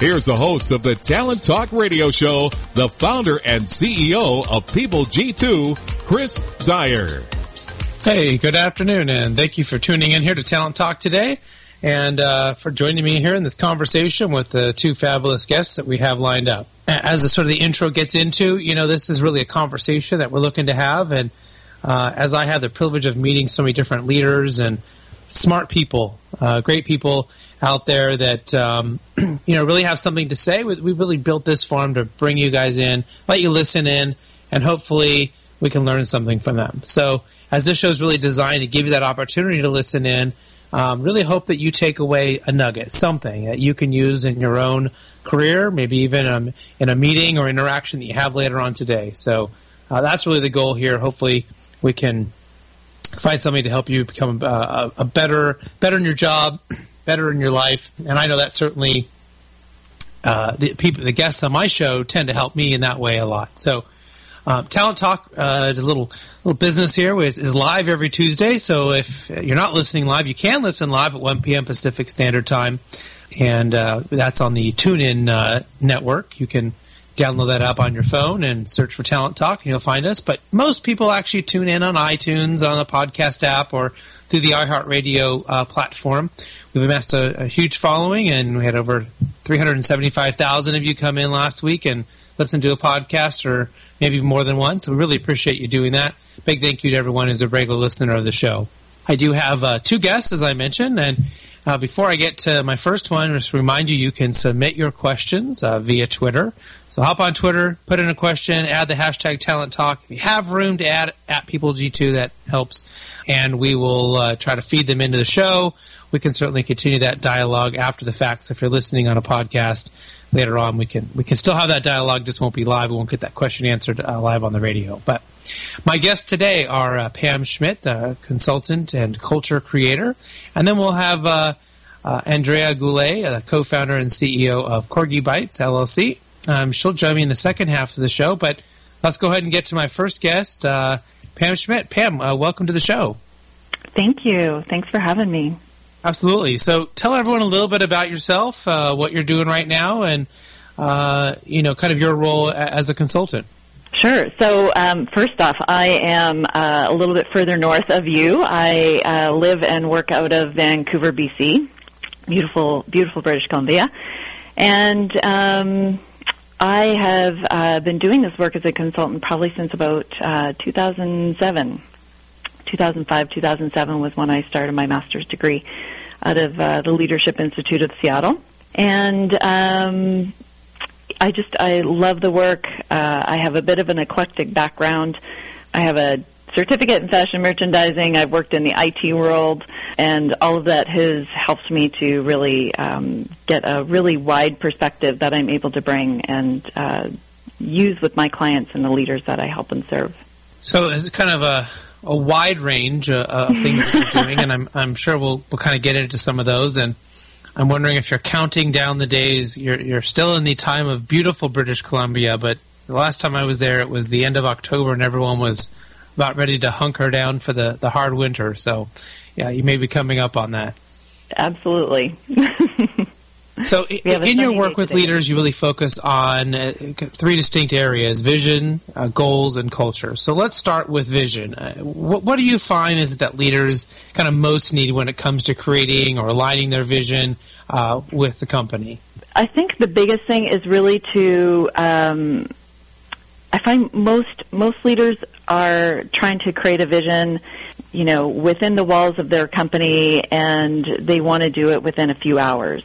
here's the host of the Talent Talk Radio Show, the founder and CEO of People G2, Chris Dyer. Hey, good afternoon, and thank you for tuning in here to Talent Talk today and uh, for joining me here in this conversation with the two fabulous guests that we have lined up. As the sort of the intro gets into, you know, this is really a conversation that we're looking to have, and uh, as I have the privilege of meeting so many different leaders and smart people, uh, great people out there that um, you know really have something to say. We really built this forum to bring you guys in, let you listen in, and hopefully we can learn something from them. So, as this show is really designed to give you that opportunity to listen in um, really hope that you take away a nugget, something that you can use in your own career, maybe even um, in a meeting or interaction that you have later on today. So uh, that's really the goal here. Hopefully, we can find something to help you become a, a better, better in your job, better in your life. And I know that certainly uh, the people, the guests on my show, tend to help me in that way a lot. So um, Talent Talk, uh, the little little business here is, is, live every Tuesday. So if you're not listening live, you can listen live at 1 p.m. Pacific Standard Time, and uh, that's on the TuneIn uh, network. You can download that app on your phone and search for Talent Talk, and you'll find us. But most people actually tune in on iTunes, on the podcast app, or through the iHeartRadio uh, platform. We've amassed a, a huge following, and we had over 375,000 of you come in last week and listen to a podcast or maybe more than once. We really appreciate you doing that. Big thank you to everyone who's a regular listener of the show. I do have uh, two guests, as I mentioned, and uh, before I get to my first one, just remind you you can submit your questions uh, via Twitter. So hop on Twitter, put in a question, add the hashtag Talent Talk. If you have room to add at PeopleG2, that helps, and we will uh, try to feed them into the show. We can certainly continue that dialogue after the fact. So if you're listening on a podcast, later on we can we can still have that dialogue just won't be live we won't get that question answered uh, live on the radio but my guests today are uh, pam schmidt consultant and culture creator and then we'll have uh, uh andrea goulet co-founder and ceo of Corgibytes llc um, she'll join me in the second half of the show but let's go ahead and get to my first guest uh, pam schmidt pam uh, welcome to the show thank you thanks for having me Absolutely. So tell everyone a little bit about yourself, uh, what you're doing right now, and uh, you know, kind of your role as a consultant. Sure. So um, first off, I am uh, a little bit further north of you. I uh, live and work out of Vancouver, BC. Beautiful, beautiful British Columbia, and um, I have uh, been doing this work as a consultant probably since about uh, 2007. 2005, 2007 was when I started my master's degree out of uh, the Leadership Institute of Seattle. And um, I just, I love the work. Uh, I have a bit of an eclectic background. I have a certificate in fashion merchandising. I've worked in the IT world, and all of that has helped me to really um, get a really wide perspective that I'm able to bring and uh, use with my clients and the leaders that I help and serve. So it's kind of a a wide range uh, of things that you're doing, and I'm I'm sure we'll we'll kind of get into some of those. And I'm wondering if you're counting down the days. You're you're still in the time of beautiful British Columbia, but the last time I was there, it was the end of October, and everyone was about ready to hunker down for the the hard winter. So, yeah, you may be coming up on that. Absolutely. So, in your work with leaders, you really focus on uh, three distinct areas vision, uh, goals, and culture. So, let's start with vision. Uh, what, what, do you find is that leaders kind of most need when it comes to creating or aligning their vision uh, with the company? I think the biggest thing is really to um, I find most most leaders are trying to create a vision, you know, within the walls of their company, and they want to do it within a few hours.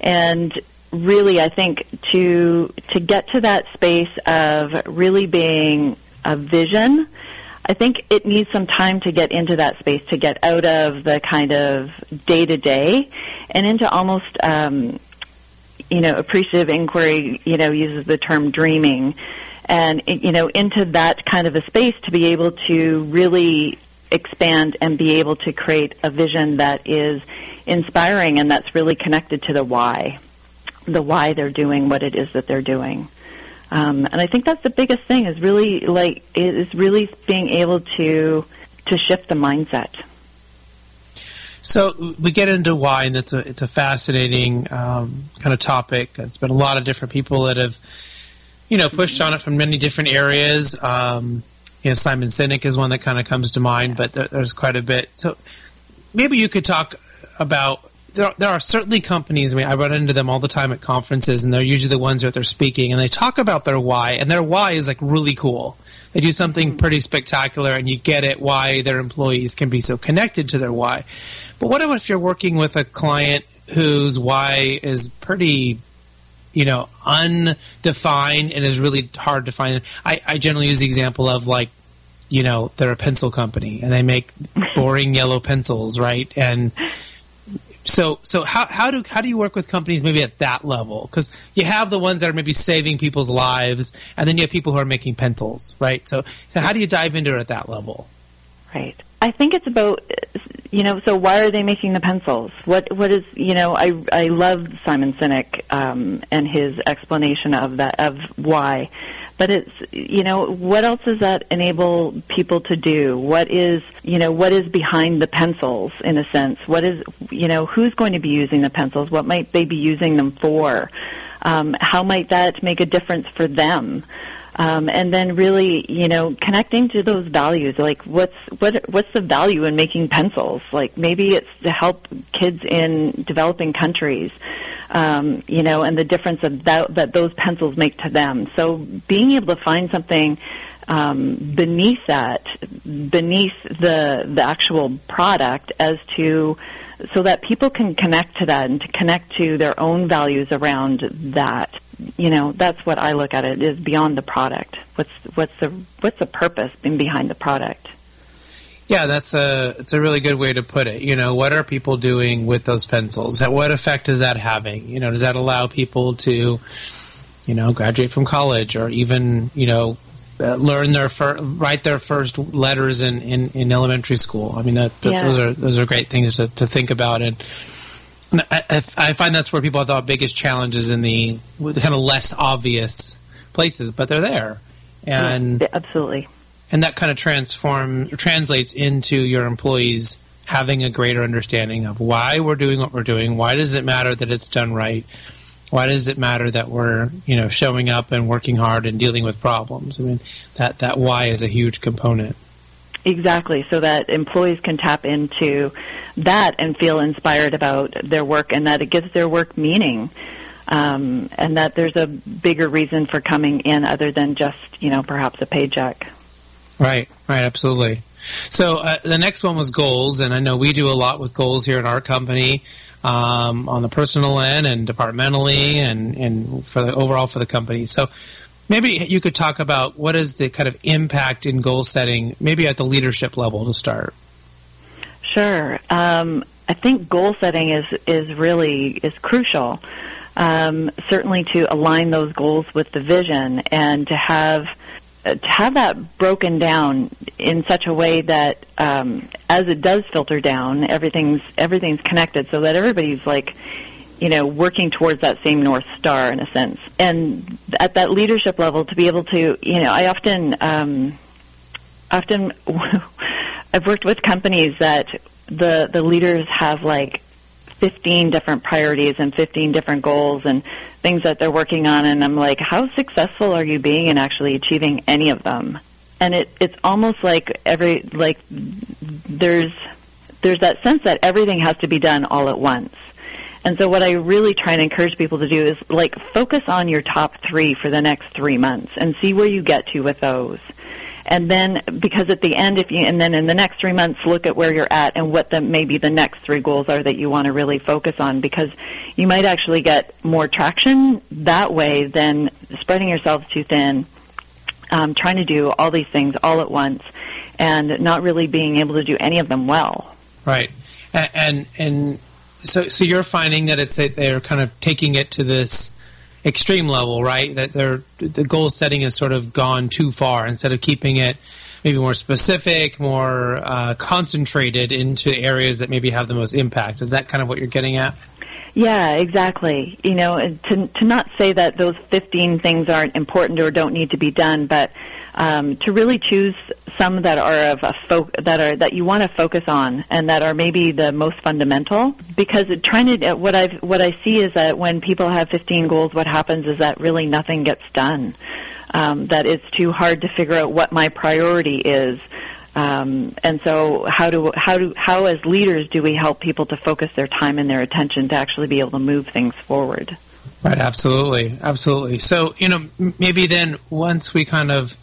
And really, I think to to get to that space of really being a vision, I think it needs some time to get into that space to get out of the kind of day to day and into almost. Um, you know, appreciative inquiry, you know, uses the term dreaming and, you know, into that kind of a space to be able to really expand and be able to create a vision that is inspiring and that's really connected to the why, the why they're doing what it is that they're doing. Um, and I think that's the biggest thing is really like is really being able to to shift the mindset. So we get into why, and it's a it's a fascinating um, kind of topic. It's been a lot of different people that have, you know, pushed on it from many different areas. Um, you know, Simon Sinek is one that kind of comes to mind, but there, there's quite a bit. So maybe you could talk about. There, there are certainly companies. I mean, I run into them all the time at conferences, and they're usually the ones that they're speaking, and they talk about their why, and their why is like really cool. They do something pretty spectacular, and you get it why their employees can be so connected to their why. But what if you're working with a client whose why is pretty, you know, undefined and is really hard to find? I, I generally use the example of like, you know, they're a pencil company and they make boring yellow pencils, right? And so, so how, how do how do you work with companies maybe at that level? Because you have the ones that are maybe saving people's lives, and then you have people who are making pencils, right? So, so how do you dive into it at that level? Right. I think it's about you know. So why are they making the pencils? What what is you know? I I love Simon Sinek um, and his explanation of that of why, but it's you know what else does that enable people to do? What is you know what is behind the pencils in a sense? What is you know who's going to be using the pencils? What might they be using them for? Um, how might that make a difference for them? Um, and then really, you know, connecting to those values. Like, what's what what's the value in making pencils? Like, maybe it's to help kids in developing countries, um, you know, and the difference of that that those pencils make to them. So, being able to find something um, beneath that, beneath the the actual product, as to so that people can connect to that and to connect to their own values around that you know that's what I look at it is beyond the product. What's what's the what's the purpose behind the product? Yeah, that's a it's a really good way to put it. You know, what are people doing with those pencils? What effect is that having? You know, does that allow people to, you know, graduate from college or even you know uh, learn their fir- write their first letters in, in, in elementary school? I mean, that, yeah. those are those are great things to, to think about and I, I, find that's where people have the biggest challenges in the, the kind of less obvious places, but they're there, and yeah, absolutely, and that kind of transform translates into your employees having a greater understanding of why we're doing what we're doing. Why does it matter that it's done right? Why does it matter that we're you know showing up and working hard and dealing with problems? I mean that that why is a huge component. Exactly, so that employees can tap into that and feel inspired about their work and that it gives their work meaning. Um, and that there's a bigger reason for coming in other than just, you know, perhaps a paycheck. Right, right, absolutely. So uh, the next one was goals, and I know we do a lot with goals here in our company um, on the personal end and departmentally and, and for the overall for the company. So Maybe you could talk about what is the kind of impact in goal setting, maybe at the leadership level to start. Sure. Um, I think goal setting is is really is crucial. Um, certainly to align those goals with the vision and to have to have that broken down in such a way that um, as it does filter down, everything's everything's connected, so that everybody's like you know, working towards that same North Star in a sense. And at that leadership level, to be able to, you know, I often, um, often, I've worked with companies that the, the leaders have like 15 different priorities and 15 different goals and things that they're working on and I'm like, how successful are you being in actually achieving any of them? And it, it's almost like every, like there's, there's that sense that everything has to be done all at once And so what I really try and encourage people to do is like focus on your top three for the next three months and see where you get to with those. And then, because at the end, if you, and then in the next three months, look at where you're at and what the, maybe the next three goals are that you want to really focus on because you might actually get more traction that way than spreading yourselves too thin, um, trying to do all these things all at once and not really being able to do any of them well. Right. And, and, and so, so you're finding that it's that they're kind of taking it to this extreme level, right? That they're the goal setting has sort of gone too far instead of keeping it maybe more specific, more uh, concentrated into areas that maybe have the most impact. Is that kind of what you're getting at? Yeah, exactly. You know, to to not say that those 15 things aren't important or don't need to be done, but um, to really choose some that are of a fo- that are that you want to focus on and that are maybe the most fundamental. Because trying to what I what I see is that when people have 15 goals, what happens is that really nothing gets done. Um, that it's too hard to figure out what my priority is. Um, and so, how do how do how as leaders do we help people to focus their time and their attention to actually be able to move things forward? Right, absolutely, absolutely. So, you know, maybe then once we kind of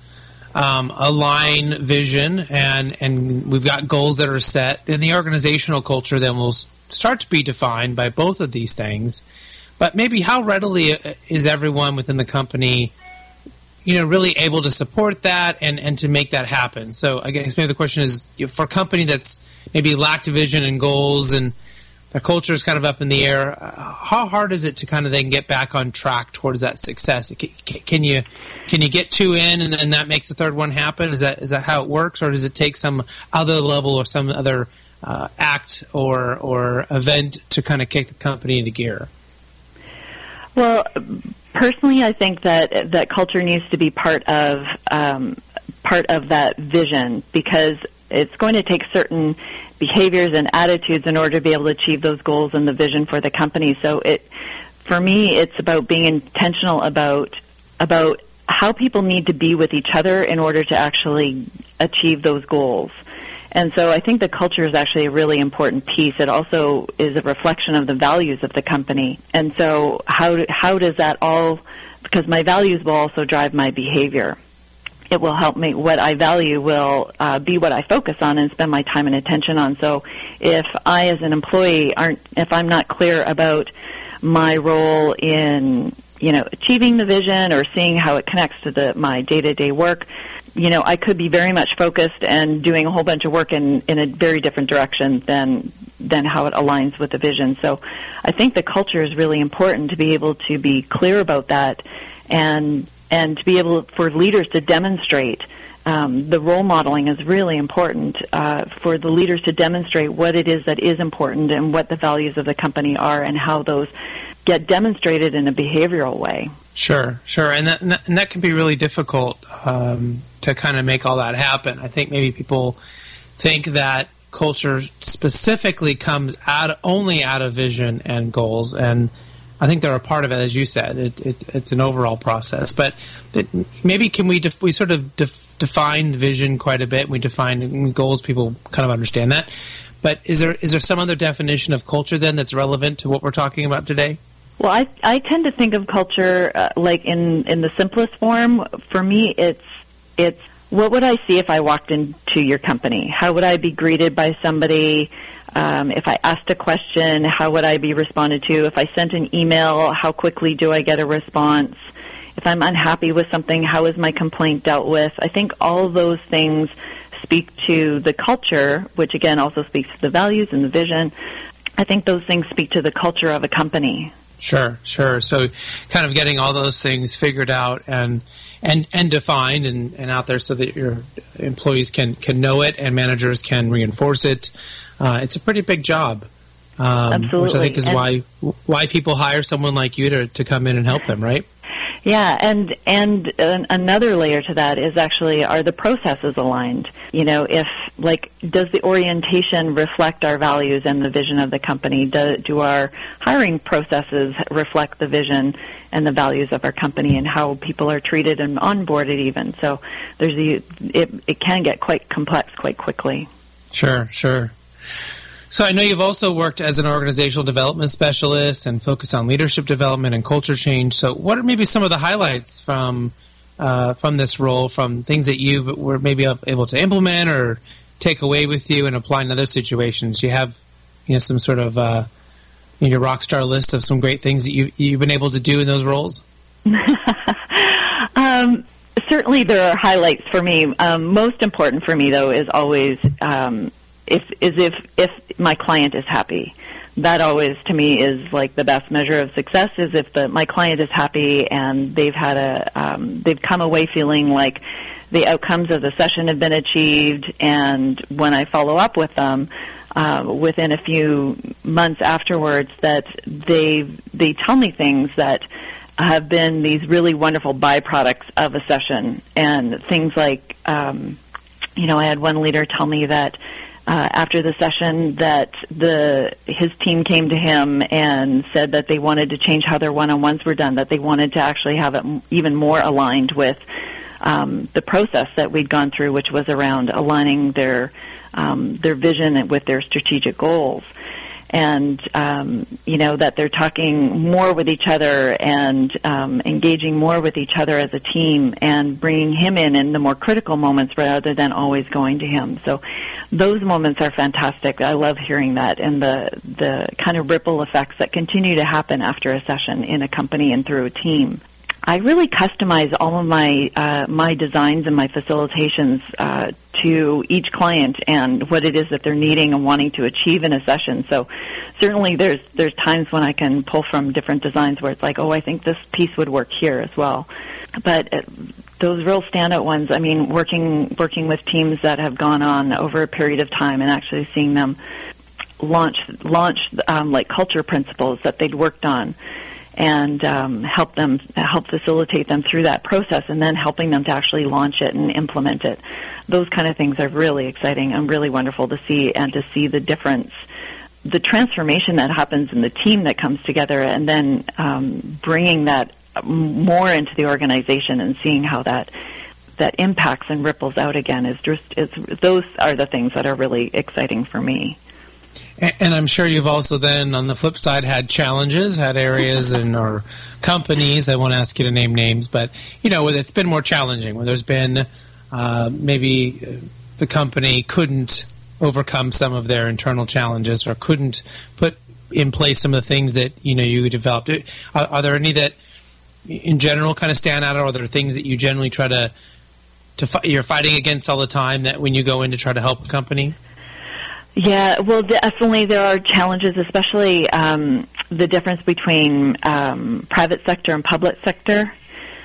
um, align vision and and we've got goals that are set, then the organizational culture then will start to be defined by both of these things. But maybe how readily uh, is everyone within the company? you know, really able to support that and, and to make that happen. So I guess maybe the question is for a company that's maybe lacked vision and goals and the culture is kind of up in the air. Uh, how hard is it to kind of then get back on track towards that success? Can, you can you get two in and then that makes the third one happen? Is that is that how it works, or does it take some other level or some other uh, act or or event to kind of kick the company into gear? Well, personally, I think that that culture needs to be part of um, part of that vision because it's going to take certain behaviors and attitudes in order to be able to achieve those goals and the vision for the company. So it, for me, it's about being intentional about about how people need to be with each other in order to actually achieve those goals. And so I think the culture is actually a really important piece. It also is a reflection of the values of the company. And so how, how does that all, because my values will also drive my behavior. It will help me, what I value will uh, be what I focus on and spend my time and attention on. So if I as an employee aren't, if I'm not clear about my role in you know, achieving the vision or seeing how it connects to the, my day-to-day work, you know, I could be very much focused and doing a whole bunch of work in, in a very different direction than than how it aligns with the vision. So I think the culture is really important to be able to be clear about that and and to be able for leaders to demonstrate um, the role modeling is really important uh, for the leaders to demonstrate what it is that is important and what the values of the company are and how those get demonstrated in a behavioral way. Sure, sure, and that, and that can be really difficult um, to kind of make all that happen. I think maybe people think that culture specifically comes out only out of vision and goals, and I think they're a part of it, as you said. It, it, it's an overall process, but it, maybe can we def, we sort of def, define vision quite a bit. We define goals; people kind of understand that. But is there is there some other definition of culture then that's relevant to what we're talking about today? Well, I I tend to think of culture uh, like in in the simplest form. For me, it's it's what would I see if I walked into your company? How would I be greeted by somebody? Um, if I asked a question, how would I be responded to? If I sent an email, how quickly do I get a response? If I'm unhappy with something, how is my complaint dealt with? I think all those things speak to the culture, which again also speaks to the values and the vision. I think those things speak to the culture of a company. Sure, sure. So, kind of getting all those things figured out and and and defined and, and out there so that your employees can can know it and managers can reinforce it. Uh, it's a pretty big job. Um, Absolutely. Which I think is and why why people hire someone like you to to come in and help them, right? Yeah, and and another layer to that is actually are the processes aligned? You know, if like does the orientation reflect our values and the vision of the company? Do, do our hiring processes reflect the vision and the values of our company and how people are treated and onboarded even? So there's a, it it can get quite complex quite quickly. Sure, sure. So I know you've also worked as an organizational development specialist and focused on leadership development and culture change. So what are maybe some of the highlights from uh, from this role, from things that you were maybe able to implement or take away with you and apply in other situations? Do you have you know some sort of uh, in your rock star list of some great things that you you've been able to do in those roles? um, certainly, there are highlights for me. Um, most important for me, though, is always um, if is if if my client is happy. That always, to me, is like the best measure of success. Is if the my client is happy and they've had a um, they've come away feeling like the outcomes of the session have been achieved, and when I follow up with them. Uh, within a few months afterwards, that they they tell me things that have been these really wonderful byproducts of a session, and things like, um, you know, I had one leader tell me that uh, after the session that the his team came to him and said that they wanted to change how their one-on-ones were done, that they wanted to actually have it even more aligned with um, the process that we'd gone through, which was around aligning their um, their vision with their strategic goals and um, you know that they're talking more with each other and um, engaging more with each other as a team and bringing him in in the more critical moments rather than always going to him. So those moments are fantastic. I love hearing that and the the kind of ripple effects that continue to happen after a session in a company and through a team. I really customize all of my uh, my designs and my facilitations uh, to each client and what it is that they're needing and wanting to achieve in a session. So certainly there's there's times when I can pull from different designs where it's like, oh, I think this piece would work here as well. But uh, those real standout ones, I mean, working working with teams that have gone on over a period of time and actually seeing them launch launch um, like culture principles that they'd worked on and um, help them help facilitate them through that process and then helping them to actually launch it and implement it. Those kind of things are really exciting and really wonderful to see and to see the difference the transformation that happens in the team that comes together and then um, bringing that more into the organization and seeing how that that impacts and ripples out again is just is those are the things that are really exciting for me and I'm sure you've also then, on the flip side, had challenges, had areas and or companies. I won't ask you to name names, but you know, it's been more challenging. Where there's been uh, maybe uh, the company couldn't overcome some of their internal challenges or couldn't put in place some of the things that you know you developed. Are, are there any that, in general, kind of stand out, or are there things that you generally try to to fi- you're fighting against all the time that when you go in to try to help a company? Yeah, well, definitely there are challenges, especially um, the difference between um, private sector and public sector.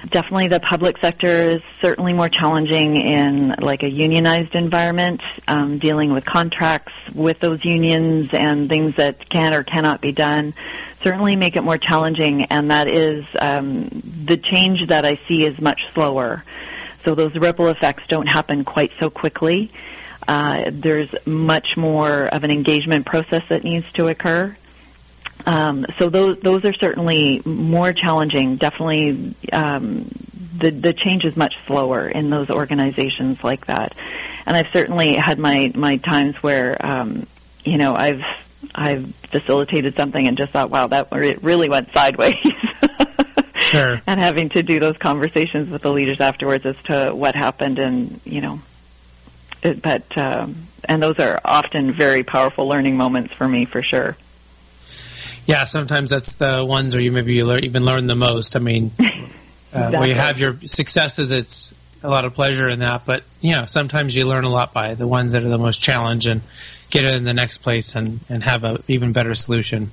Definitely, the public sector is certainly more challenging in like a unionized environment, um, dealing with contracts with those unions and things that can or cannot be done. Certainly, make it more challenging, and that is um, the change that I see is much slower. So those ripple effects don't happen quite so quickly. Uh, there's much more of an engagement process that needs to occur. Um, so those those are certainly more challenging. Definitely, um, the the change is much slower in those organizations like that. And I've certainly had my my times where um, you know I've I've facilitated something and just thought, wow, that it really went sideways. sure. And having to do those conversations with the leaders afterwards as to what happened and you know but um, and those are often very powerful learning moments for me for sure. Yeah, sometimes that's the ones where you maybe you learn, even learn the most. I mean, exactly. uh, when you have your successes, it's a lot of pleasure in that. But you know, sometimes you learn a lot by the ones that are the most challenge and get it in the next place and and have a even better solution.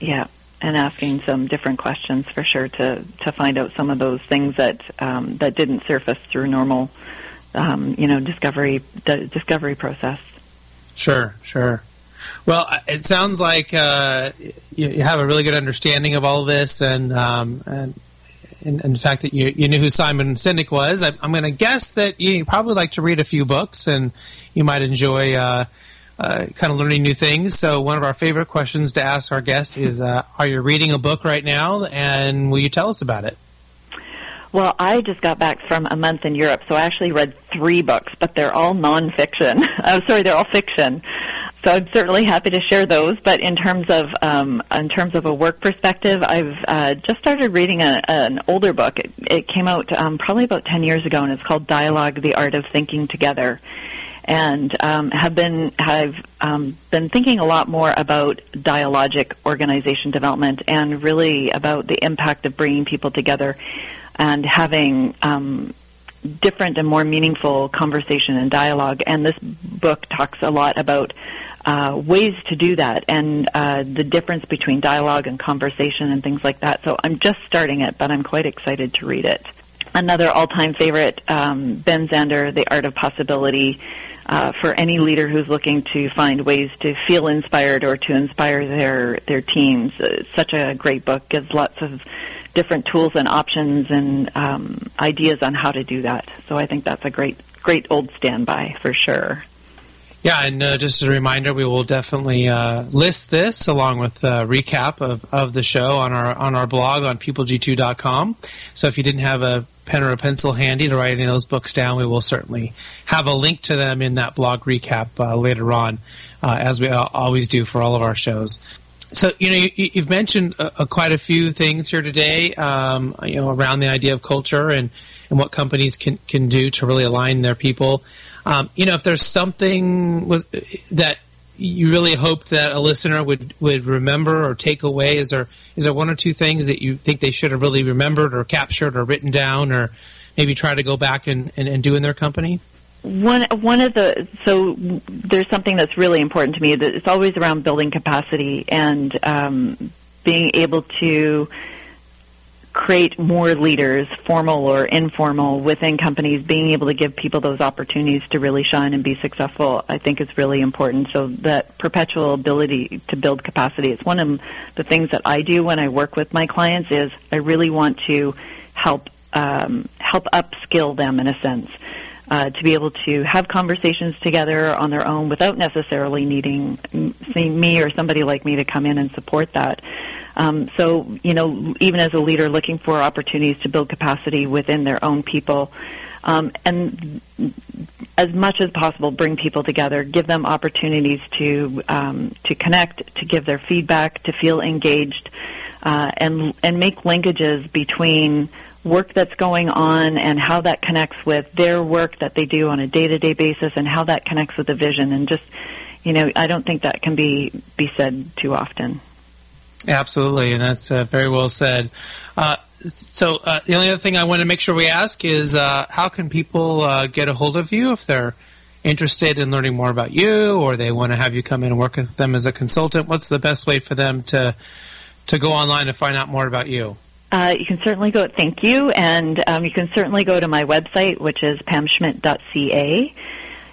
Yeah, and asking some different questions for sure to to find out some of those things that um, that didn't surface through normal um, you know discovery the discovery process. Sure, sure. Well, it sounds like uh, you, have a really good understanding of all of this, and um, and, and, and, the fact that you, you knew who Simon Sinek was. I, am going to guess that you probably like to read a few books, and you might enjoy uh, uh, kind of learning new things. So, one of our favorite questions to ask our guests is, uh, "Are you reading a book right now, and will you tell us about it?" Well, I just got back from a month in Europe, so I actually read three books, but they're all nonfiction. I'm oh, sorry, they're all fiction. so I'm certainly happy to share those. But in terms of um, in terms of a work perspective, I've uh, just started reading a, an older book. It, it came out um, probably about ten years ago, and it's called Dialogue: The Art of Thinking Together. And um, have been have um, been thinking a lot more about dialogic organization development and really about the impact of bringing people together and having um, different and more meaningful conversation and dialogue. And this book talks a lot about uh, ways to do that and uh, the difference between dialogue and conversation and things like that. So I'm just starting it, but I'm quite excited to read it. Another all-time favorite, um, Ben Zander, The Art of Possibility. Uh, for any leader who's looking to find ways to feel inspired or to inspire their their teams, uh, such a great book. Gives lots of different tools and options and um, ideas on how to do that. So I think that's a great great old standby for sure. Yeah, and uh, just as a reminder, we will definitely uh, list this along with a recap of, of the show on our on our blog on peopleg2.com. So if you didn't have a pen or a pencil handy to write any of those books down, we will certainly have a link to them in that blog recap uh, later on, uh, as we always do for all of our shows. So you know you, have mentioned uh, quite a few things here today, um, you know, around the idea of culture and, and what companies can can do to really align their people. Um, you know, if there's something was that you really hoped that a listener would, would remember or take away, is there is there one or two things that you think they should have really remembered or captured or written down or maybe try to go back and, and, and do in their company? One one of the so there's something that's really important to me that it's always around building capacity and um, being able to create more leaders, formal or informal, within companies, being able to give people those opportunities to really shine and be successful, I think is really important. So that perpetual ability to build capacity is one of the things that I do when I work with my clients is I really want to help um, help upskill them in a sense. Uh, to be able to have conversations together on their own without necessarily needing me or somebody like me to come in and support that. Um, so, you know, even as a leader looking for opportunities to build capacity within their own people, um, and as much as possible, bring people together, give them opportunities to um, to connect, to give their feedback, to feel engaged, uh, and and make linkages between work that's going on and how that connects with their work that they do on a day-to-day basis, and how that connects with the vision. And just, you know, I don't think that can be be said too often. Absolutely, and that's uh, very well said. Uh, so uh, the only other thing I want to make sure we ask is uh, how can people uh, get a hold of you if they're interested in learning more about you or they want to have you come in and work with them as a consultant? What's the best way for them to to go online and find out more about you? Uh, you can certainly go. Thank you, and um, you can certainly go to my website, which is pamschmidt.ca.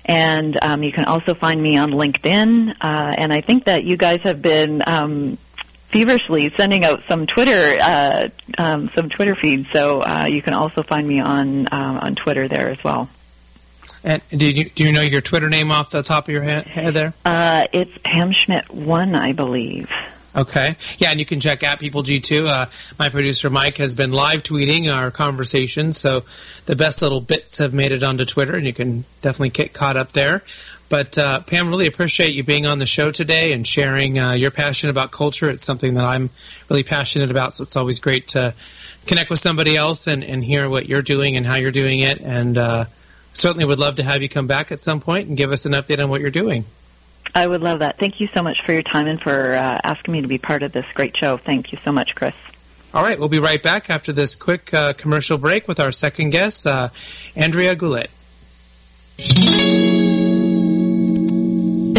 And um, you can also find me on LinkedIn. Uh, and I think that you guys have been um, feverishly sending out some Twitter uh, um, some Twitter feeds. So uh, you can also find me on uh, on Twitter there as well. And do you do you know your Twitter name off the top of your head, head there? Uh, it's Pam Schmidt one, I believe. Okay. Yeah, and you can check out People G2. Uh, my producer Mike has been live tweeting our conversation, so the best little bits have made it onto Twitter, and you can definitely get caught up there. But uh, Pam, really appreciate you being on the show today and sharing uh, your passion about culture. It's something that I'm really passionate about, so it's always great to connect with somebody else and, and hear what you're doing and how you're doing it. And uh, certainly would love to have you come back at some point and give us an update on what you're doing. I would love that. Thank you so much for your time and for uh, asking me to be part of this great show. Thank you so much, Chris. All right, we'll be right back after this quick uh, commercial break with our second guest, uh, Andrea Goulet.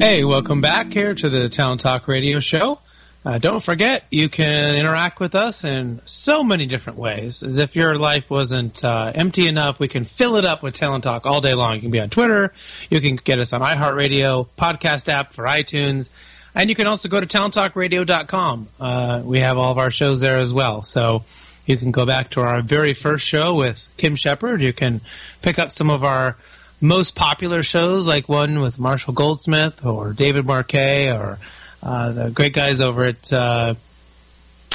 Hey, welcome back here to the Talent Talk Radio Show. Uh, don't forget, you can interact with us in so many different ways. As if your life wasn't uh, empty enough, we can fill it up with Talent Talk all day long. You can be on Twitter, you can get us on iHeartRadio, podcast app for iTunes, and you can also go to talenttalkradio.com. Uh, we have all of our shows there as well. So you can go back to our very first show with Kim Shepard. You can pick up some of our most popular shows, like one with Marshall Goldsmith or David Marquet or uh, the great guys over at uh,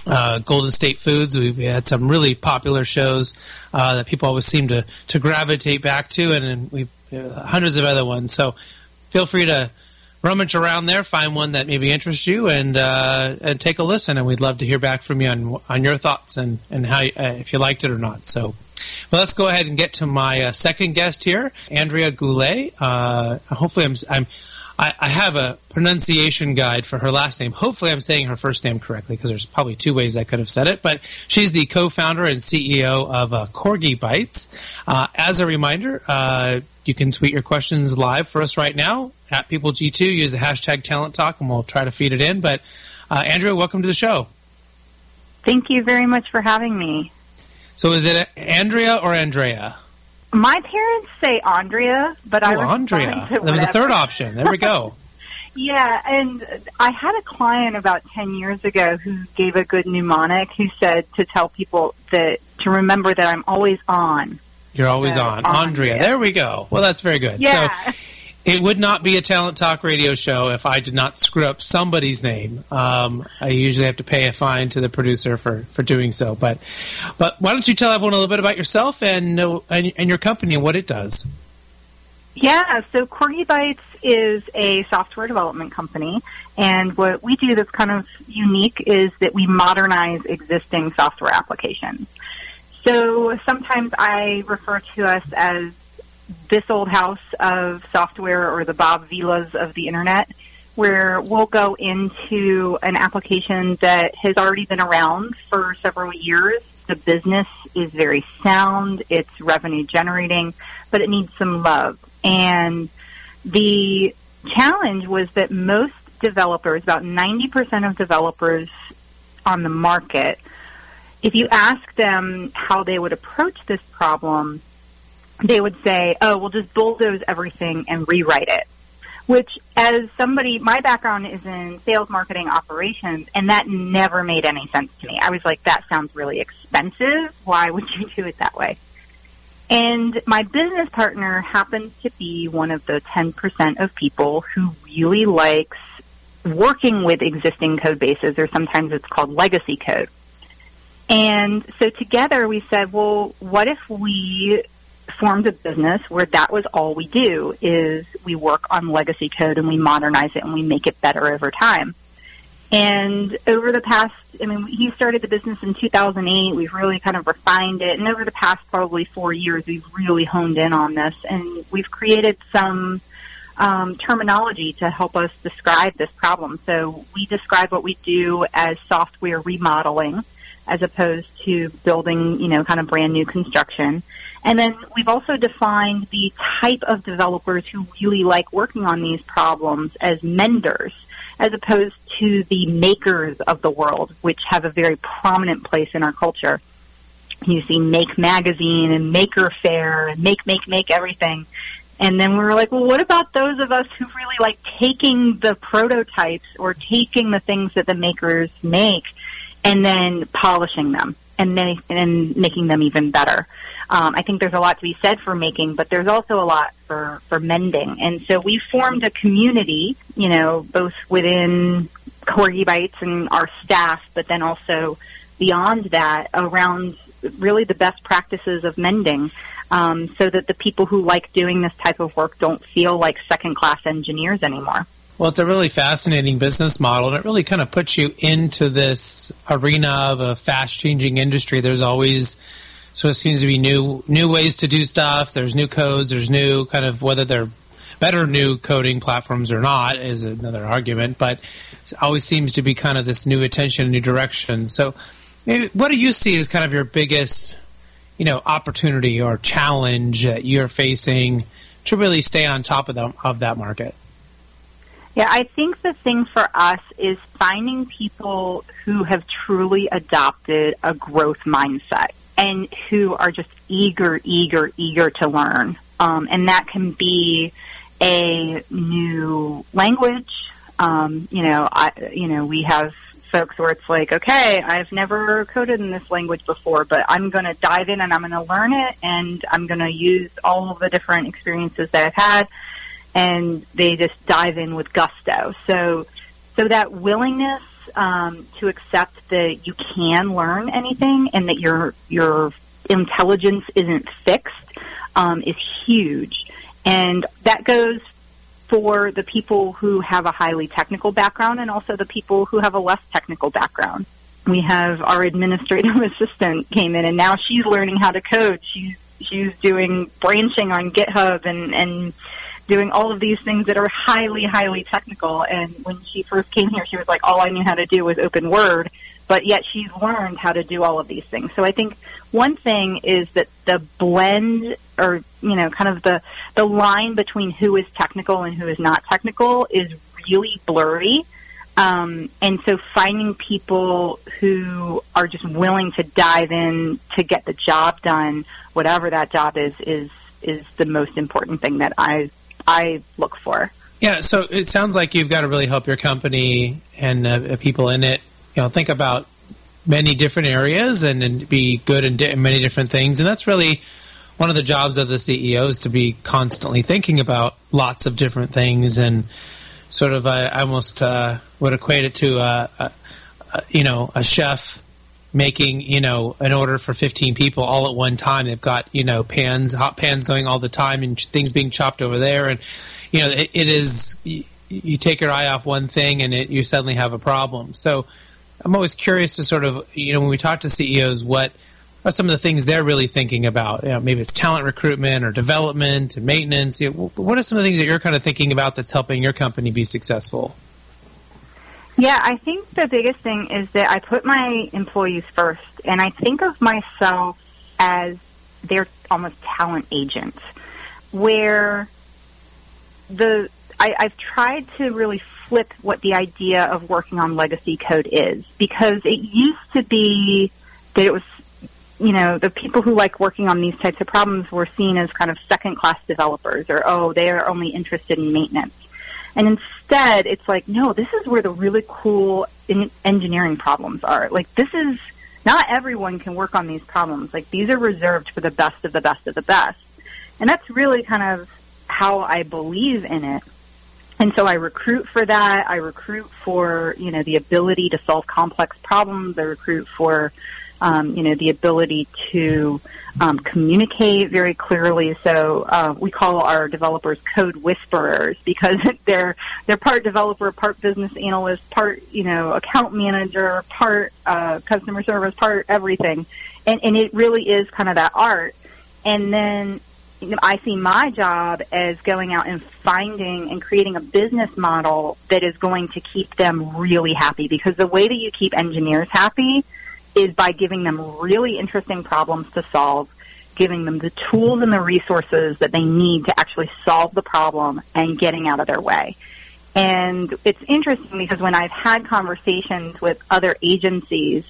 uh, Golden State Foods. We, we, had some really popular shows uh, that people always seem to, to gravitate back to, and, and we uh, hundreds of other ones. So feel free to rummage around there, find one that maybe interests you, and uh, and take a listen. And we'd love to hear back from you on on your thoughts and and how if you liked it or not. So. Well, let's go ahead and get to my uh, second guest here, Andrea Goulet. Uh, hopefully, I'm, I'm I, have a pronunciation guide for her last name. Hopefully, I'm saying her first name correctly because there's probably two ways I could have said it. But she's the co-founder and CEO of uh, Corgibytes. Uh, as a reminder, uh, you can tweet your questions live for us right now at PeopleG2. Use the hashtag Talent Talk, and we'll try to feed it in. But uh, Andrea, welcome to the show. Thank you very much for having me. So is it Andrea or Andrea? My parents say Andrea, but oh, I Andrea. There was a third option. There we go. yeah, and I had a client about ten years ago who gave a good mnemonic. Who said to tell people that to remember that I'm always on. You're always so, on, Andrea. There we go. Well, that's very good. Yeah. So, it would not be a talent talk radio show if I did not screw up somebody's name. Um, I usually have to pay a fine to the producer for, for doing so. But but why don't you tell everyone a little bit about yourself and and, and your company and what it does? Yeah, so Corgibytes is a software development company, and what we do that's kind of unique is that we modernize existing software applications. So sometimes I refer to us as this old house of software or the Bob Vilas of the internet, where we'll go into an application that has already been around for several years. The business is very sound, it's revenue generating, but it needs some love. And the challenge was that most developers, about 90% of developers on the market, if you ask them how they would approach this problem, they would say, oh, we'll just bulldoze everything and rewrite it. Which, as somebody, my background is in sales, marketing, operations, and that never made any sense to me. I was like, that sounds really expensive. Why would you do it that way? And my business partner happens to be one of the 10% of people who really likes working with existing code bases, or sometimes it's called legacy code. And so together we said, well, what if we formed a business where that was all we do is we work on legacy code and we modernize it and we make it better over time. And over the past, I mean, he started the business in 2008. We've really kind of refined it. And over the past probably four years, we've really honed in on this. And we've created some um, terminology to help us describe this problem. So we describe what we do as software remodeling as opposed to building, you know, kind of brand new construction. And then we've also defined the type of developers who really like working on these problems as menders, as opposed to the makers of the world, which have a very prominent place in our culture. You see Make Magazine and Maker Faire and Make, Make, Make everything. And then we were like, well, what about those of us who really like taking the prototypes or taking the things that the makers make and then polishing them? and then and making them even better. Um, I think there's a lot to be said for making, but there's also a lot for for mending. And so we formed a community, you know, both within Corgibytes and our staff, but then also beyond that around really the best practices of mending. Um, so that the people who like doing this type of work don't feel like second class engineers anymore. Well, it's a really fascinating business model, and it really kind of puts you into this arena of a fast changing industry. There's always so it seems to be new new ways to do stuff. There's new codes. There's new kind of whether they're better new coding platforms or not is another argument, but it always seems to be kind of this new attention, new direction. So, what do you see as kind of your biggest, you know, opportunity or challenge that you're facing to really stay on top of the, of that market? Yeah, I think the thing for us is finding people who have truly adopted a growth mindset and who are just eager, eager, eager to learn. Um, and that can be a new language. Um, you know, I, you know, we have folks where it's like, okay, I've never coded in this language before, but I'm going to dive in and I'm going to learn it and I'm going to use all of the different experiences that I've had and they just dive in with gusto. So, so that willingness um, to accept that you can learn anything and that your your intelligence isn't fixed um, is huge, and that goes for the people who have a highly technical background and also the people who have a less technical background. We have our administrative assistant came in and now she's learning how to code. She's she's doing branching on GitHub and and doing all of these things that are highly, highly technical. And when she first came here, she was like, all I knew how to do was open Word, but yet she's learned how to do all of these things. So I think one thing is that the blend or, you know, kind of the, the line between who is technical and who is not technical is really blurry. Um, and so finding people who are just willing to dive in to get the job done, whatever that job is, is is the most important thing that I I look for. Yeah, so it sounds like you've got to really help your company and uh, people in it. You know, think about many different areas and, and be good in, di- many different things, and that's really one of the jobs of the CEO is to be constantly thinking about lots of different things and sort of I almost uh, would equate it to a, a, a, you know a chef making you know an order for 15 people all at one time. They've got you know pans hot pans going all the time and things being chopped over there. And you know it, it is you, you, take your eye off one thing and it, you suddenly have a problem. So i'm always curious to sort of you know when we talk to ceos what are some of the things they're really thinking about? You know, maybe it's talent recruitment or development and maintenance. You know, what are some of the things that you're kind of thinking about that's helping your company be successful yeah, I think the biggest thing is that I put my employees first, and I think of myself as their almost talent agent, where the I, I've tried to really flip what the idea of working on legacy code is, because it used to be that it was you know, the people who like working on these types of problems were seen as kind of second class developers or, oh, they are only interested in maintenance. And instead, it's like, no, this is where the really cool engineering problems are. Like, this is not everyone can work on these problems. Like, these are reserved for the best of the best of the best. And that's really kind of how I believe in it. And so I recruit for that. I recruit for, you know, the ability to solve complex problems. I recruit for um, you know, the ability to um, communicate very clearly. So uh, we call our developers code whisperers because they're they're part developer, part business analyst, part you know account manager, part uh, customer service, part everything, and and it really is kind of that art. And then I see my job as going out and finding and creating a business model that is going to keep them really happy because the way that you keep engineers happy is by giving them really interesting problems to solve, giving them the tools and the resources that they need to actually solve the problem and getting out of their way. And it's interesting because when I've had conversations with other agencies,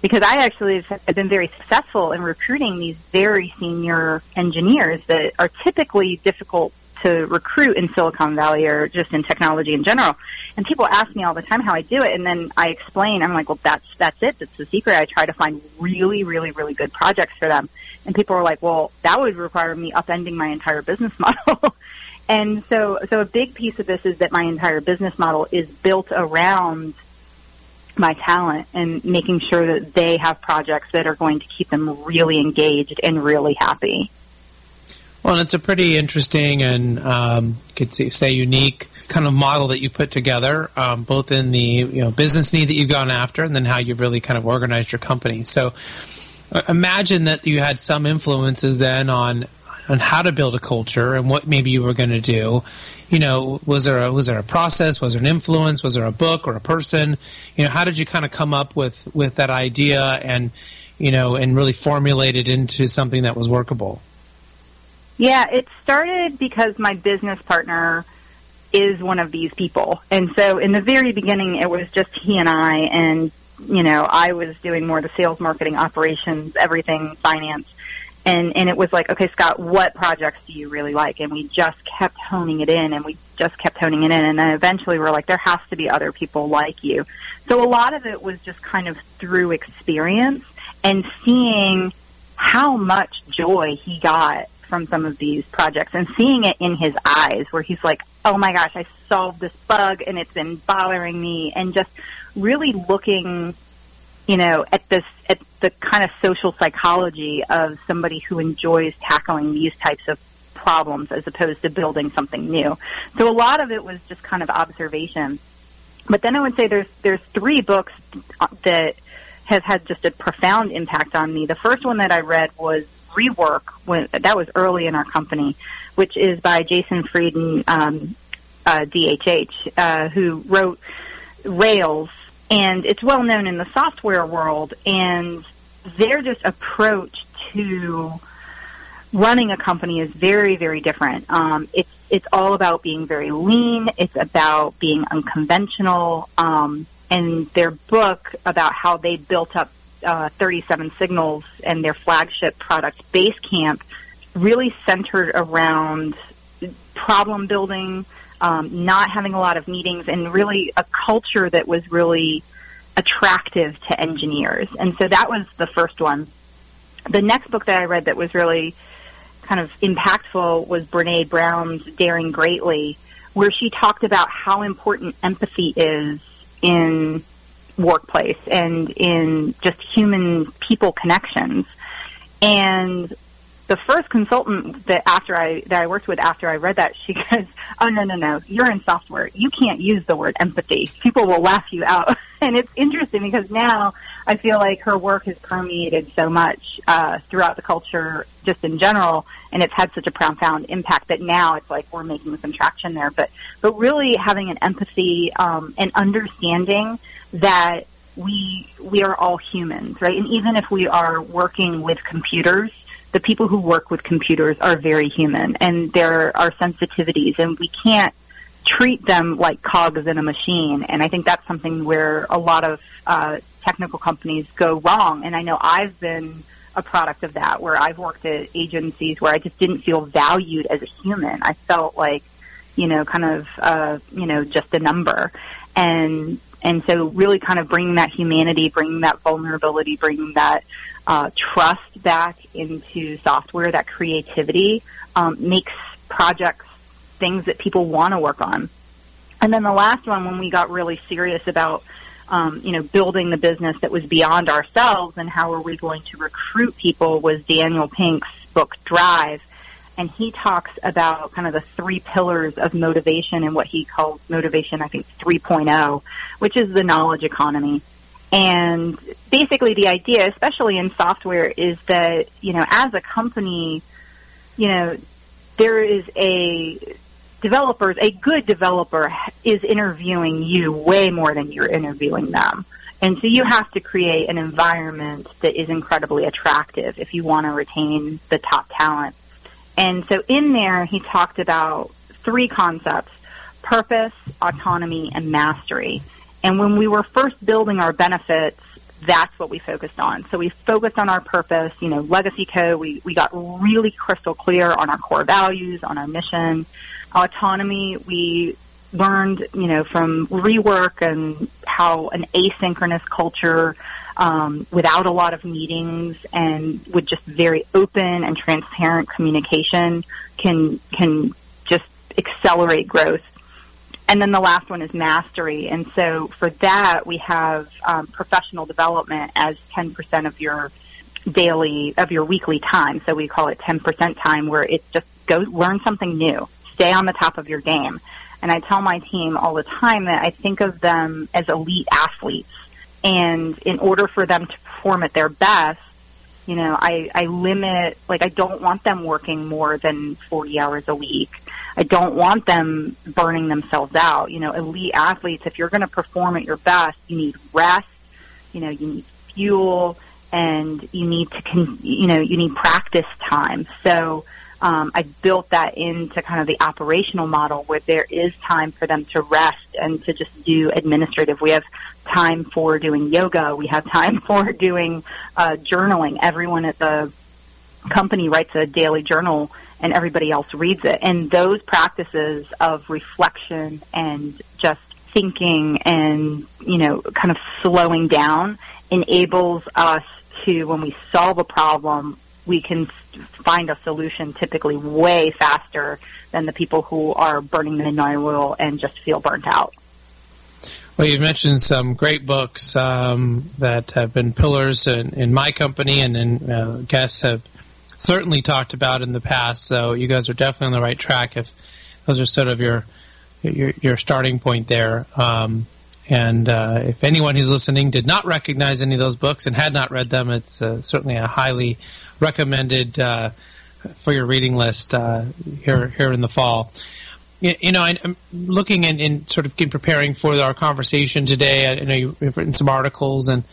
because I actually have been very successful in recruiting these very senior engineers that are typically difficult to recruit in Silicon Valley or just in technology in general. And people ask me all the time how I do it, and then I explain. I'm like, well, that's that's it. That's the secret. I try to find really, really, really good projects for them. And people are like, well, that would require me upending my entire business model. and so, so a big piece of this is that my entire business model is built around my talent and making sure that they have projects that are going to keep them really engaged and really happy. Well, it's a pretty interesting and um, could say unique kind of model that you put together, um, both in the you know business need that you've gone after, and then how you've really kind of organized your company. So, uh, imagine that you had some influences then on on how to build a culture and what maybe you were going to do you know, was there a, was there a process? Was there an influence? Was there a book or a person? You know, how did you kind of come up with with that idea and you know and really formulate it into something that was workable? Yeah, it started because my business partner is one of these people, and so in the very beginning, it was just he and I, and you know, I was doing more the sales, marketing, operations, everything, finance and and it was like, okay, Scott, what projects do you really like? And we just kept honing it in, and we just kept honing it in, and then eventually we're like, there has to be other people like you. So a lot of it was just kind of through experience and seeing how much joy he got from some of these projects and seeing it in his eyes where he's like, oh my gosh, I solved this bug and it's been bothering me and just really looking you know, at this at the kind of social psychology of somebody who enjoys tackling these types of problems as opposed to building something new. So a lot of it was just kind of observation. But then I would say there's there's three books that have had just a profound impact on me. The first one that I read was Rework when that was early in our company, which is by Jason Fried and, um, uh, DHH, uh, who wrote Rails. And it's well known in the software world. And their just approach to running a company is very very different. Um, it's it's all about being very lean. It's about being unconventional. Um, and their book about how they built up uh, 37 signals and their flagship product basecamp really centered around problem building um, not having a lot of meetings, and really a culture that was really attractive to engineers. And so that was the first one. The next book that I read that was really kind of impactful was Brene Brown's Daring Greatly, where she talked about how important empathy is in workplace and in just human people connections. And the first consultant that after I that I worked with after I read that, she goes, "Oh no, no, no! You're in software. You can't use the word empathy. People will laugh you out." and it's interesting because now I feel like her work has permeated so much uh, throughout the culture, just in general, and it's had such a profound impact that now it's like we're making some traction there. But but really having an empathy um, and understanding that we we are all humans, right? And even if we are working with computers the people who work with computers are very human and there are sensitivities and we can't treat them like cogs in a machine. And I think that's something where a lot of uh, technical companies go wrong. And I know I've been a product of that where I've worked at agencies where I just didn't feel valued as a human. I felt like, you know, kind of, uh, you know, just a number. And, and so really kind of bringing that humanity, bringing that vulnerability, bringing that uh, trust back into software, that creativity um, makes projects things that people want to work on. And then the last one, when we got really serious about, um, you know, building the business that was beyond ourselves and how are we going to recruit people, was Daniel Pink's book Drive. And he talks about kind of the three pillars of motivation and what he calls motivation, I think 3.0, which is the knowledge economy. And basically the idea, especially in software, is that, you know, as a company, you know, there is a developers, a good developer is interviewing you way more than you're interviewing them. And so you have to create an environment that is incredibly attractive if you want to retain the top talent. And so in there, he talked about three concepts, purpose, autonomy, and mastery. And when we were first building our benefits, that's what we focused on. So we focused on our purpose, you know, Legacy code. We, we got really crystal clear on our core values, on our mission. Autonomy, we learned, you know, from rework and how an asynchronous culture um, without a lot of meetings and with just very open and transparent communication can can just accelerate growth. And then the last one is mastery. And so for that, we have um, professional development as 10% of your daily, of your weekly time. So we call it 10% time where it's just go learn something new, stay on the top of your game. And I tell my team all the time that I think of them as elite athletes. And in order for them to perform at their best, you know, I, I limit, like, I don't want them working more than 40 hours a week. I don't want them burning themselves out. You know, elite athletes, if you're going to perform at your best, you need rest, you know, you need fuel, and you need to, con- you know, you need practice time. So, um, I built that into kind of the operational model where there is time for them to rest and to just do administrative. We have time for doing yoga. We have time for doing uh, journaling. Everyone at the company writes a daily journal and everybody else reads it. And those practices of reflection and just thinking and, you know, kind of slowing down enables us to, when we solve a problem, we can find a solution typically way faster than the people who are burning the midnight oil and just feel burnt out. Well, you've mentioned some great books um, that have been pillars in, in my company, and in, uh, guests have certainly talked about in the past. So you guys are definitely on the right track. If those are sort of your your, your starting point there. Um, and uh, if anyone who's listening did not recognize any of those books and had not read them, it's uh, certainly a highly recommended uh, for your reading list uh, here here in the fall. You, know, I, am looking in, in, sort of preparing for our conversation today. I, know you've written some articles, and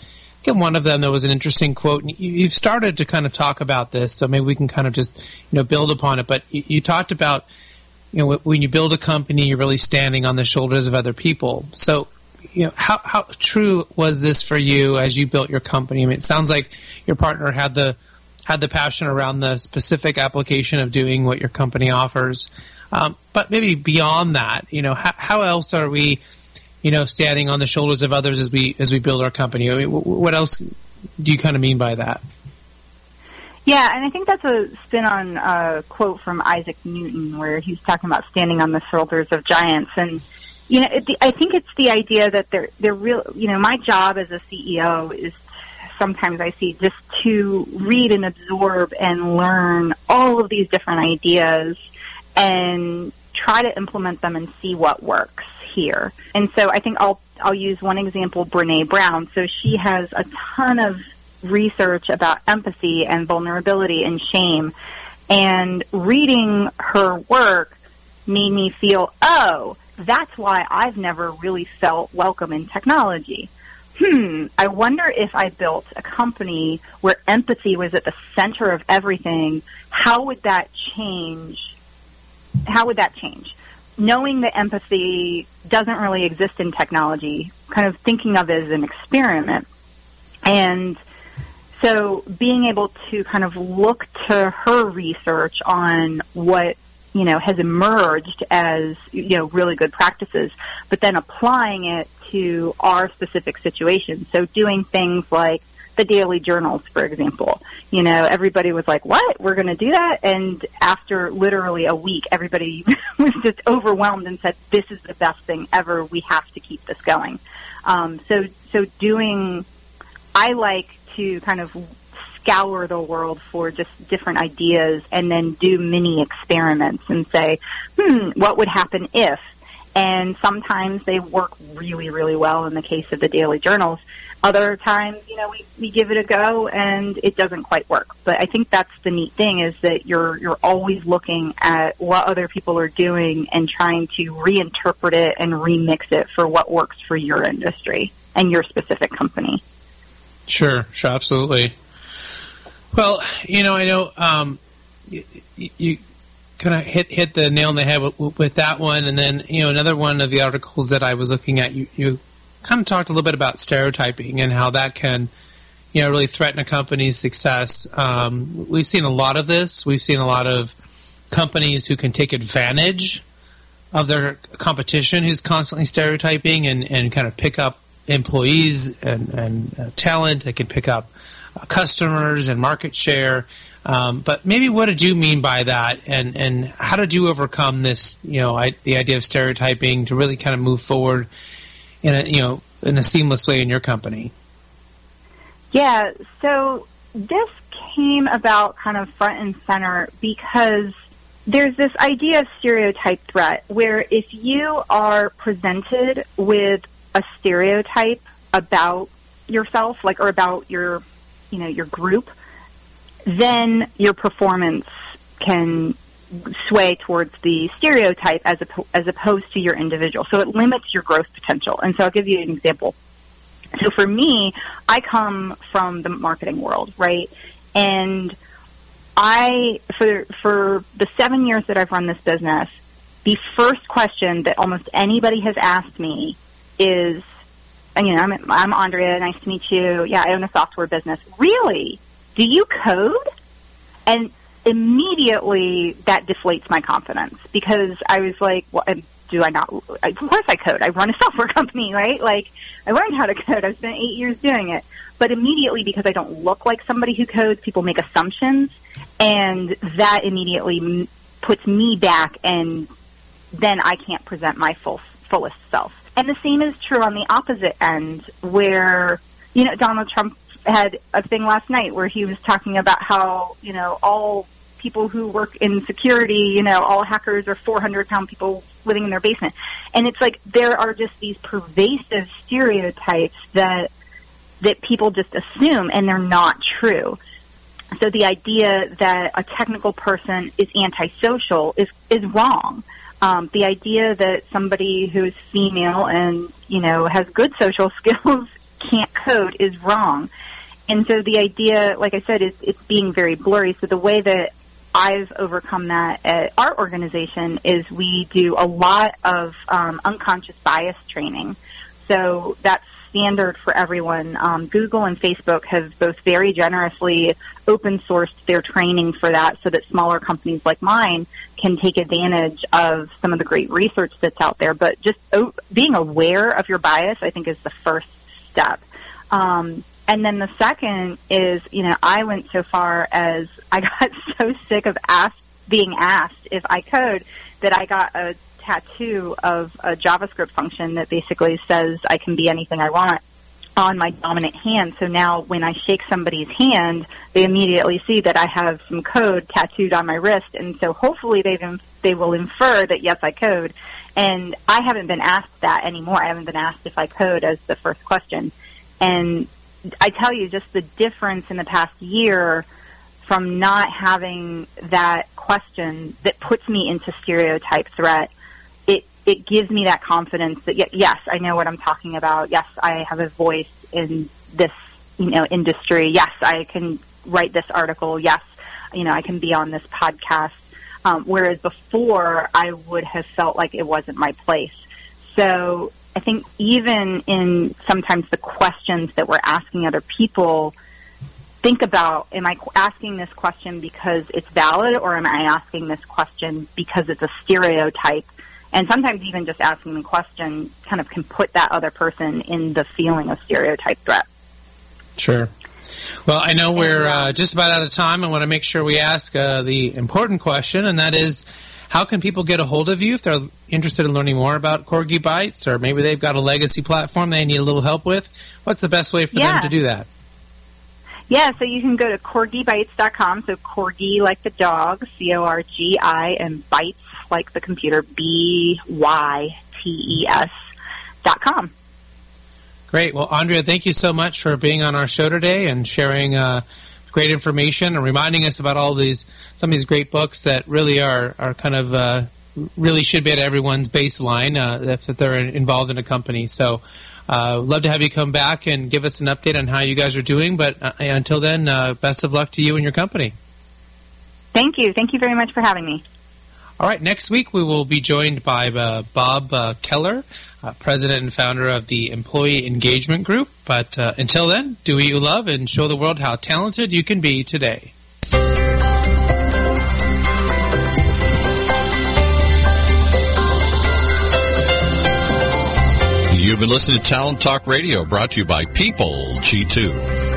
again, one of them there was an interesting quote. And you've started to kind of talk about this, so maybe we can kind of just you know build upon it. But you, you talked about you know when you build a company, you're really standing on the shoulders of other people. So you know how how true was this for you as you built your company? I mean, it sounds like your partner had the had the passion around the specific application of doing what your company offers. Um, but maybe beyond that, you know, how, how, else are we, you know, standing on the shoulders of others as we as we build our company? I mean, what else do you kind of mean by that? Yeah, and I think that's a spin on a quote from Isaac Newton, where he's talking about standing on the shoulders of giants, and you know, it, I think it's the idea that they're they're real. You know, my job as a CEO is sometimes I see just to read and absorb and learn all of these different ideas and try to implement them and see what works here. And so I think I'll I'll use one example, Brene Brown. So she has a ton of research about empathy and vulnerability and shame. And reading her work made me feel, oh, that's why I've never really felt welcome in technology hmm, I wonder if I built a company where empathy was at the center of everything, how would that change? How would that change? Knowing that empathy doesn't really exist in technology, kind of thinking of it as an experiment. And so being able to kind of look to her research on what you know has emerged as you know really good practices but then applying it to our specific situation. So doing things like the daily journals, for example. You know, everybody was like, what? We're going to do that? And after literally a week, everybody was just overwhelmed and said, this is the best thing ever. We have to keep this going. Um, so, so doing, I like to kind of scour the world for just different ideas and then do mini experiments and say, hmm, what would happen if? And sometimes they work really, really well in the case of the daily journals. Other times, you know, we, we give it a go and it doesn't quite work. But I think that's the neat thing is that you're you're always looking at what other people are doing and trying to reinterpret it and remix it for what works for your industry and your specific company. Sure, sure, absolutely. Well, you know, I know um, you, you kind of hit hit the nail on the head with, with, that one, and then you know another one of the articles that I was looking at. You, you kind of talked a little bit about stereotyping and how that can, you know, really threaten a company's success. Um, we've seen a lot of this. We've seen a lot of companies who can take advantage of their competition who's constantly stereotyping and, and kind of pick up employees and, and uh, talent. They can pick up uh, customers and market share. Um, but maybe what did you mean by that, and, and how did you overcome this? You know, I, the idea of stereotyping to really kind of move forward in a you know in a seamless way in your company. Yeah, so this came about kind of front and center because there's this idea of stereotype threat where if you are presented with a stereotype about yourself, like or about your, you know, your group, then your performance can sway towards the stereotype as as opposed to your individual. So it limits your growth potential. And so I'll give you an example. So for me, I come from the marketing world, right? And I for for the 7 years that I've run this business, the first question that almost anybody has asked me is you know, I'm, I'm Andrea. Nice to meet you. Yeah, I own a software business. Really? Do you code? And immediately that deflates my confidence because I was like, well, do I not? Of course I code. I run a software company, right? Like I learned how to code. I've spent eight years doing it. But immediately because I don't look like somebody who codes, people make assumptions and that immediately puts me back and then I can't present my full, fullest self. And the same is true on the opposite end where, you know, Donald Trump had a thing last night where he was talking about how, you know, all people who work in security, you know, all hackers are 400 pound people living in their basement. And it's like there are just these pervasive stereotypes that that people just assume and they're not true. So the idea that a technical person is antisocial is is wrong. Um, the idea that somebody who's female and you know has good social skills can't code is wrong. And so the idea, like I said, is it's being very blurry. So the way that I've overcome that at our organization is we do a lot of um, unconscious bias training. So that's standard for everyone. Um, Google and Facebook have both very generously open sourced their training for that so that smaller companies like mine can take advantage of some of the great research that's out there. But just o- being aware of your bias, I think, is the first step. Um, and then the second is, you know, I went so far as I got so sick of being asked if I code that I got a tattoo of a JavaScript function that basically says I can be anything I want on my dominant hand. So now when I shake somebody's hand, they immediately see that I have some code tattooed on my wrist. And so hopefully they they will infer that yes, I code. And I haven't been asked that anymore. I haven't been asked if I code as the first question. And I tell you, just the difference in the past year from not having that question that puts me into stereotype threat, it it gives me that confidence that yes, I know what I'm talking about. Yes, I have a voice in this you know industry. Yes, I can write this article. Yes, you know I can be on this podcast. Um, whereas before, I would have felt like it wasn't my place. So I think even in sometimes the questions that we're asking other people, think about, am I asking this question because it's valid or am I asking this question because it's a stereotype? And sometimes even just asking the question kind of can put that other person in the feeling of stereotype threat. Sure. Well, I know we're uh, just about out of time. I want to make sure we ask uh, the important question, and that is how can people get a hold of you if they're interested in learning more about Corgibytes, or maybe they've got a legacy platform they need a little help with? What's the best way for yeah. them to do that? Yeah, so you can go to corgibytes.com. So corgi like the dog, C O R G I, and bytes like the computer, B Y T E S dot com. Great. Well, Andrea, thank you so much for being on our show today and sharing uh, great information and reminding us about all these some of these great books that really are are kind of uh, really should be at everyone's baseline uh, if they're involved in a company. So. Uh, love to have you come back and give us an update on how you guys are doing. But uh, until then, uh, best of luck to you and your company. Thank you. Thank you very much for having me. All right. Next week, we will be joined by uh, Bob uh, Kelleher uh, president and founder of the Employee Engagement Group. But uh, until then, do what you love and show the world how talented you can be today. You've been listening to Talent Talk Radio, brought to you by People G2.